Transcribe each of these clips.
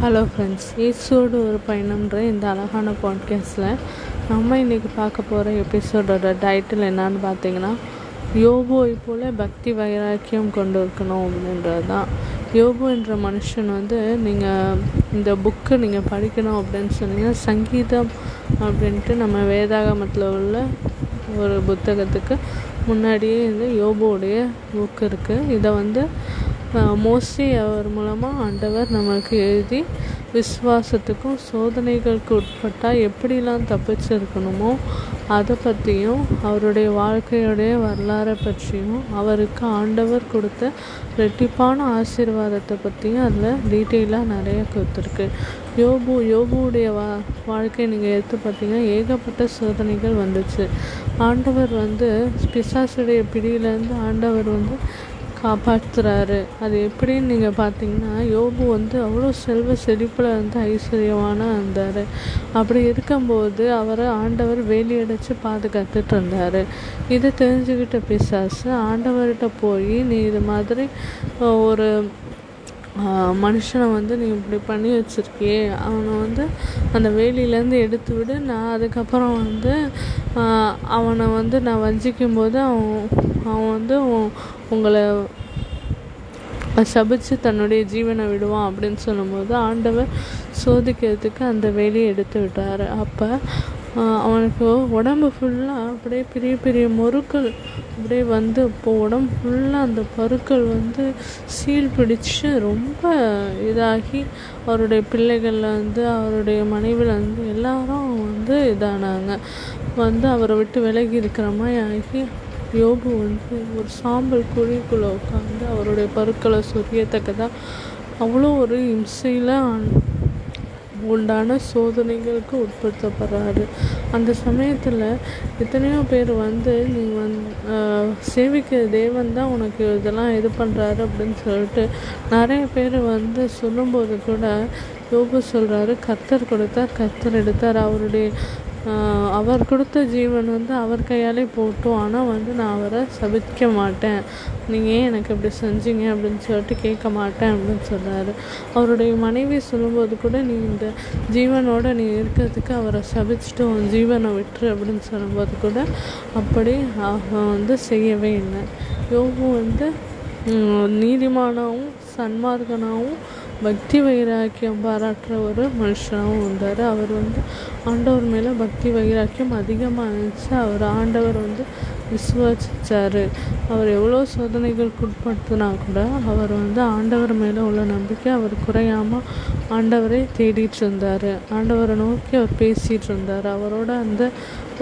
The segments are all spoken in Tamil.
ஹலோ ஃப்ரெண்ட்ஸ் இயேசுவோடு ஒரு பயணம்ன்ற இந்த அழகான பாட்காஸ்ட்டில் நம்ம இன்றைக்கி பார்க்க போகிற எபிசோடோட டைட்டில் என்னான்னு பார்த்தீங்கன்னா யோபுவை போல் பக்தி வைராக்கியம் கொண்டு இருக்கணும் அப்படின்றது தான். யோபு என்ற மனுஷன் வந்து நீங்கள் இந்த புக்கு நீங்கள் படிக்கணும் அப்படின்னு சொன்னீங்கன்னா சங்கீதம் அப்படின்ட்டு நம்ம வேதாகமத்தில் உள்ள ஒரு புத்தகத்துக்கு முன்னாடியே இந்த யோபுவுடைய புக் இருக்குது இதை வந்து மோஸ்ட்லி அவர் மூலமாக ஆண்டவர் நமக்கு எழுதி விசுவாசத்துக்கும் சோதனைகளுக்கு உட்பட்டால் எப்படிலாம் தப்பிச்சிருக்கணுமோ அதை பற்றியும் அவருடைய வாழ்க்கையுடைய வரலாறை பற்றியும் அவருக்கு ஆண்டவர் கொடுத்த ரெட்டிப்பான ஆசீர்வாதத்தை பற்றியும் அதில் டீட்டெயிலாக நிறைய கொடுத்துருக்கு. யோபு யோபுவுடைய வா வாழ்க்கையை நீங்கள் எடுத்து பார்த்தீங்கன்னா ஏகப்பட்ட சோதனைகள் வந்துச்சு. ஆண்டவர் வந்து பிசாசுடைய பிடியிலேருந்து ஆண்டவர் வந்து காப்பாற்றுறாரு அது எப்படின்னு நீங்கள் பார்த்தீங்கன்னா யோபு வந்து அவ்வளோ செல்வ செழிப்பில் வந்து ஐஸ்வர்யமான இருந்தார். அப்படி இருக்கும்போது அவரை ஆண்டவர் வேலியடைச்சு பாதுகாத்துட்டு இருந்தார். இதை தெரிஞ்சுக்கிட்ட பிசாசு ஆண்டவர்கிட்ட போய் நீ இது மாதிரி ஒரு மனுஷனை வந்து நீ இப்படி பண்ணி வச்சுருக்கியே அவனை வந்து அந்த வேலியிலேருந்து எடுத்து விடு நான் அதுக்கப்புறம் வந்து அவனை வந்து நான் வஞ்சிக்கும்போது அவன் அவன் வந்து உங்களை சபிச்சு தன்னுடைய ஜீவனை விடுவான் அப்படின்னு சொல்லும்போது ஆண்டவர் சோதிக்கிறதுக்கு அந்த வேலையை எடுத்து விட்டார். அப்போ அவனுக்கு உடம்பு ஃபுல்லாக அப்படியே பெரிய பெரிய மொருக்கள் அப்படியே வந்து இப்போ உடம்பு ஃபுல்லாக அந்த பருக்கள் வந்து சீல் பிடிச்சு ரொம்ப இதாகி அவருடைய பிள்ளைகளில் வந்து அவருடைய மனைவியில் வந்து எல்லாரும் வந்து இதானாங்க. வந்து அவரை விட்டு விலகி இருக்கிற மாதிரி ஆகி யோபு வந்து ஒரு சாம்பல் குழிக்குள்ளே உட்காந்து அவருடைய பருக்களை சொரியத்தக்கதாக அவ்வளோ ஒரு இம்சையில் உண்டான சோதனைகளுக்கு உட்படுத்தப்படுறாரு. அந்த சமயத்தில் எத்தனையோ பேர் வந்து நீ வந் சேவிக்கிற தேவன் தான் உனக்கு இதெல்லாம் இது பண்ணுறாரு அப்படின்னு சொல்லிட்டு நிறைய பேர் வந்து சொல்லும்போது கூட யோபு சொல்கிறாரு கர்த்தர் கொடுத்தார் கர்த்தர் எடுத்தார் அவருடைய அவர் கொடுத்த ஜீவன் வந்து அவர் கையாலே போட்டோம். ஆனால் வந்து நான் அவரை சபிக்க மாட்டேன். நீங்கள் ஏன் எனக்கு இப்படி செஞ்சீங்க அப்படின்னு சொல்லிட்டு கேட்க மாட்டேன் அப்படின்னு சொல்கிறாரு அவருடைய மனைவி சொல்லும்போது கூட நீ இந்த ஜீவனோட நீ இருக்கிறதுக்கு அவரை சபிச்சுட்டு உன் ஜீவனை விட்டுரு அப்படின்னு சொல்லும்போது கூட அப்படி அவன் வந்து செய்யவே இல்லை. யோகு வந்து நீதிமானாகவும் சன்மார்க்கனாகவும் பக்தி வைராக்கியம் பாராட்டுற ஒரு மனுஷனாகவும் இருந்தார் அவர் வந்து ஆண்டவர் மேலே பக்தி வைராக்கியம் அதிகமாக இருந்துச்சு. அவர் ஆண்டவர் வந்து விசுவாசித்தார் அவர் எவ்வளோ சோதனைகளுக்கு உட்படுத்தினா கூட அவர் வந்து ஆண்டவர் மேலே உள்ள நம்பிக்கை அவர் குறையாமல் ஆண்டவரை தேடிட்டு இருந்தார். ஆண்டவரை நோக்கி அவர் பேசிகிட்டு இருந்தார். அவரோட அந்த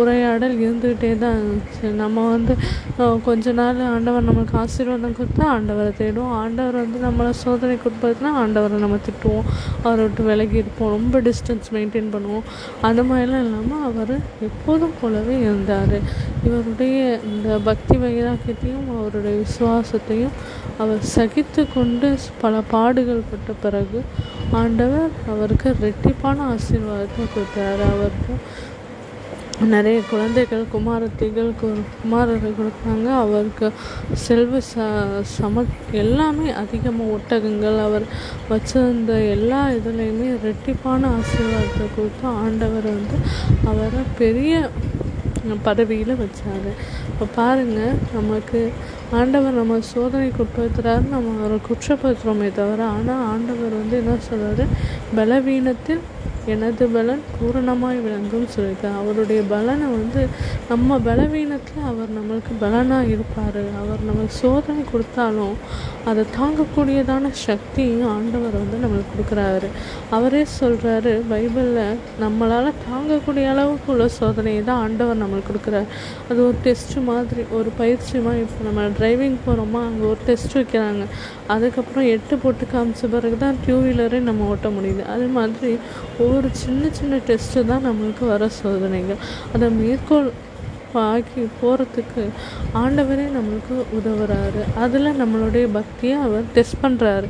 உரையாடல் இருந்துக்கிட்டே தான் இருந்துச்சு. நம்ம வந்து கொஞ்ச நாள் ஆண்டவர் நம்மளுக்கு ஆசீர்வாதம் கொடுத்தா ஆண்டவரை தேடுவோம். ஆண்டவர் வந்து நம்மளை சோதனைக்கு உட்படுத்தினா ஆண்டவரை நம்ம திட்டுவோம். அவரை விட்டு விலகி இருப்போம். ரொம்ப டிஸ்டன்ஸ் மெயின்டைன் பண்ணுவோம். அந்த மாதிரிலாம் இல்லாமல் அவர் எப்போதும் போலவே இருந்தார். இவருடைய இந்த பக்தி வைராக்கியத்தையும் அவருடைய விசுவாசத்தையும் அவர் சகித்து கொண்டு பல பாடுகள் பட்ட பிறகு ஆண்டவர் அவருக்கு ரெட்டிப்பான ஆசீர்வாதத்தை கொடுத்தாரு. அவருக்கு நிறைய குழந்தைகள் குமாரத்திகள் குமாரர்கள் கொடுத்தாங்க அவருக்கு செல்வ ச சம எல்லாமே அதிகமாக ஒட்டகங்கள் அவர் வச்சிருந்த எல்லா இதுலேயுமே ரெட்டிப்பான ஆசீர்வாதத்தை கொடுத்து ஆண்டவர் வந்து அவரை பெரிய பதவியில் வச்சார். இப்போ பாருங்கள் நமக்கு ஆண்டவர் நம்ம சோதனைக்கு உட்படுத்துகிறாரு நம்ம அவரை குற்றப்படுத்துகிறோமே தவிர ஆனால் ஆண்டவர் வந்து என்ன சொல்கிறாரு பலவீனத்தில் எனது பலன் பூரணமாய் விளங்கும் சொல்லியிருக்காரு. அவருடைய பலனை வந்து நம்ம பலவீனத்தில் அவர் நம்மளுக்கு பலனாக இருப்பார். அவர் நமக்கு சோதனை கொடுத்தாலும் அதை தாங்கக்கூடியதான சக்தியும் ஆண்டவர் வந்து நம்மளுக்கு கொடுக்குறாரு. அவரே சொல்கிறாரு பைபிளில் நம்மளால் தாங்கக்கூடிய அளவுக்கு உள்ள சோதனையை தான் ஆண்டவர் நம்மளுக்கு கொடுக்குறாரு. அது ஒரு டெஸ்ட்டு மாதிரி ஒரு பயிற்சி மாதிரி இப்போ நம்ம டிரைவிங் போகிறோமா அங்கே ஒரு டெஸ்ட் வைக்கிறாங்க. அதுக்கப்புறம் எட்டு போட்டு காமிச்ச பிறகு தான் டூ வீலரே நம்ம ஓட்ட முடியுது. அது மாதிரி ஒவ்வொரு சின்ன சின்ன டெஸ்ட்டு தான் நம்மளுக்கு வர சோதனைகள். அதை மேற்கோள் ஆக்கி போகிறதுக்கு ஆண்டவரே நம்மளுக்கு உதவுறாரு. அதில் நம்மளுடைய பக்தியை அவர் டெஸ்ட் பண்ணுறாரு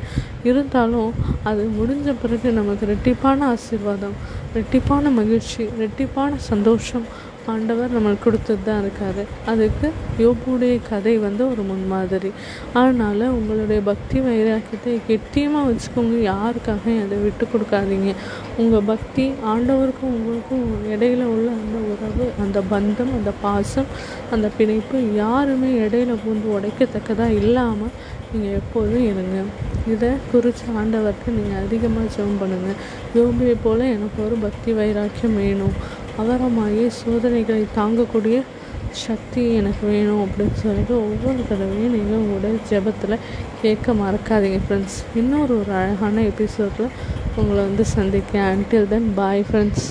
இருந்தாலும் அது முடிஞ்ச பிறகு நமக்கு ரெட்டிப்பான ஆசீர்வாதம் ரெட்டிப்பான மகிழ்ச்சி ரெட்டிப்பான சந்தோஷம் ஆண்டவர் நம்மளுக்கு கொடுத்துட்டு தான் இருக்காரு. அதுக்கு யோபுடைய கதை வந்து ஒரு முன்மாதிரி. அதனால் உங்களுடைய பக்தி வைராக்கியத்தை கெட்டியமாக வச்சுக்கோங்க. யாருக்காக அதை விட்டு கொடுக்காதீங்க. உங்கள் பக்தி ஆண்டவருக்கும் உங்களுக்கும் இடையில உள்ள அந்த உறவு அந்த பந்தம் அந்த பாசம் அந்த பிணைப்பு யாருமே இடையில பூந்து உடைக்கத்தக்கதாக இல்லாமல் நீங்கள் எப்போதும் இருங்க. இதை குறித்து ஆண்டவருக்கு நீங்கள் அதிகமாக ஜெபம் பண்ணுங்கள் யோபியை போல் எனக்கு ஒரு பக்தி வைராக்கியம் வேணும். அவரமாயே சோதனைகளை தாங்கக்கூடிய சக்தி எனக்கு வேணும் அப்படின்னு சொல்லிட்டு ஒவ்வொரு தடவையும் நீங்கள் உங்களோட ஜெபத்தில் கேட்க மறக்காதீங்க ஃப்ரெண்ட்ஸ் இன்னொரு ஒரு அழகான எபிசோடில் உங்களை வந்து சந்திக்கிறேன். Until then bye friends